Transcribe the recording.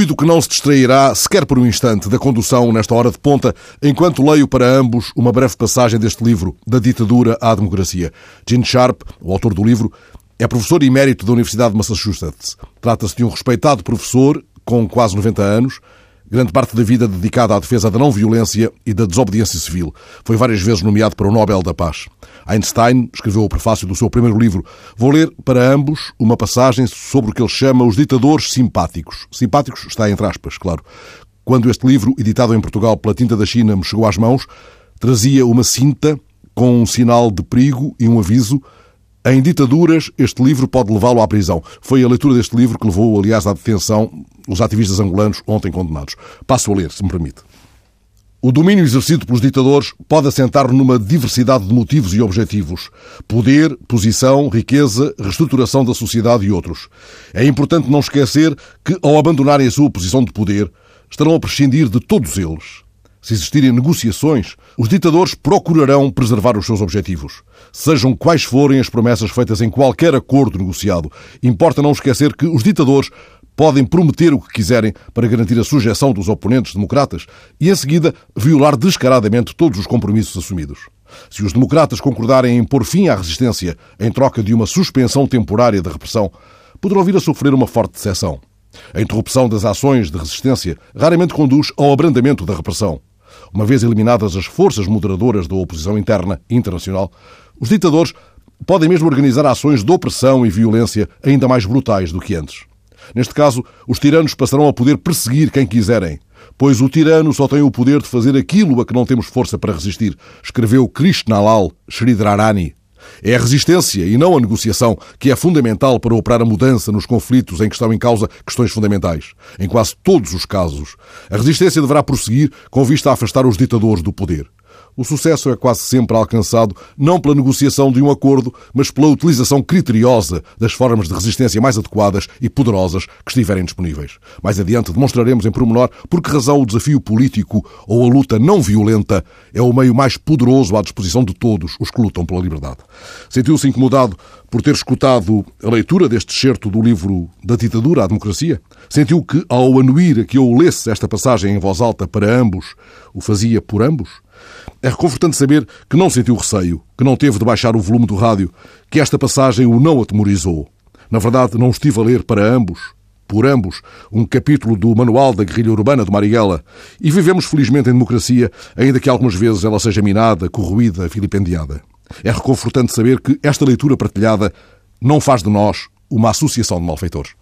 Cuido que não se distrairá, sequer por um instante, da condução nesta hora de ponta, enquanto leio para ambos uma breve passagem deste livro, Da Ditadura à Democracia. Gene Sharp, o autor do livro, é professor emérito da Universidade de Massachusetts. Trata-se de um respeitado professor com quase 90 anos, grande parte da vida dedicada à defesa da não-violência e da desobediência civil. Foi várias vezes nomeado para o Nobel da Paz. Einstein escreveu o prefácio do seu primeiro livro. Vou ler para ambos uma passagem sobre o que ele chama os ditadores simpáticos. Simpáticos está entre aspas, claro. Quando este livro, editado em Portugal pela Tinta da China, me chegou às mãos, trazia uma cinta com um sinal de perigo e um aviso em ditaduras, este livro pode levá-lo à prisão. Foi a leitura deste livro que levou, aliás, à detenção os ativistas angolanos ontem condenados. Passo a ler, se me permite. O domínio exercido pelos ditadores pode assentar numa diversidade de motivos e objetivos: poder, posição, riqueza, reestruturação da sociedade e outros. É importante não esquecer que, ao abandonarem a sua posição de poder, estarão a prescindir de todos eles. Se existirem negociações, os ditadores procurarão preservar os seus objetivos. Sejam quais forem as promessas feitas em qualquer acordo negociado, importa não esquecer que os ditadores podem prometer o que quiserem para garantir a sujeição dos oponentes democratas e, em seguida, violar descaradamente todos os compromissos assumidos. Se os democratas concordarem em pôr fim à resistência em troca de uma suspensão temporária da repressão, poderão vir a sofrer uma forte decepção. A interrupção das ações de resistência raramente conduz ao abrandamento da repressão. Uma vez eliminadas as forças moderadoras da oposição interna e internacional, os ditadores podem mesmo organizar ações de opressão e violência ainda mais brutais do que antes. Neste caso, os tiranos passarão a poder perseguir quem quiserem, pois o tirano só tem o poder de fazer aquilo a que não temos força para resistir, escreveu Krishnalal Sridharani. É a resistência e não a negociação que é fundamental para operar a mudança nos conflitos em que estão em causa questões fundamentais. Em quase todos os casos, a resistência deverá prosseguir com vista a afastar os ditadores do poder. O sucesso é quase sempre alcançado não pela negociação de um acordo, mas pela utilização criteriosa das formas de resistência mais adequadas e poderosas que estiverem disponíveis. Mais adiante demonstraremos em pormenor por que razão o desafio político ou a luta não violenta é o meio mais poderoso à disposição de todos os que lutam pela liberdade. Sentiu-se incomodado por ter escutado a leitura deste excerto do livro Da Ditadura à Democracia? Sentiu que, ao anuir a que eu lesse esta passagem em voz alta para ambos, o fazia por ambos? É reconfortante saber que não sentiu receio, que não teve de baixar o volume do rádio, que esta passagem o não atemorizou. Na verdade, não estive a ler para ambos, por ambos, um capítulo do Manual da Guerrilha Urbana de Marighella e vivemos felizmente em democracia, ainda que algumas vezes ela seja minada, corroída, vilipendiada. É reconfortante saber que esta leitura partilhada não faz de nós uma associação de malfeitores.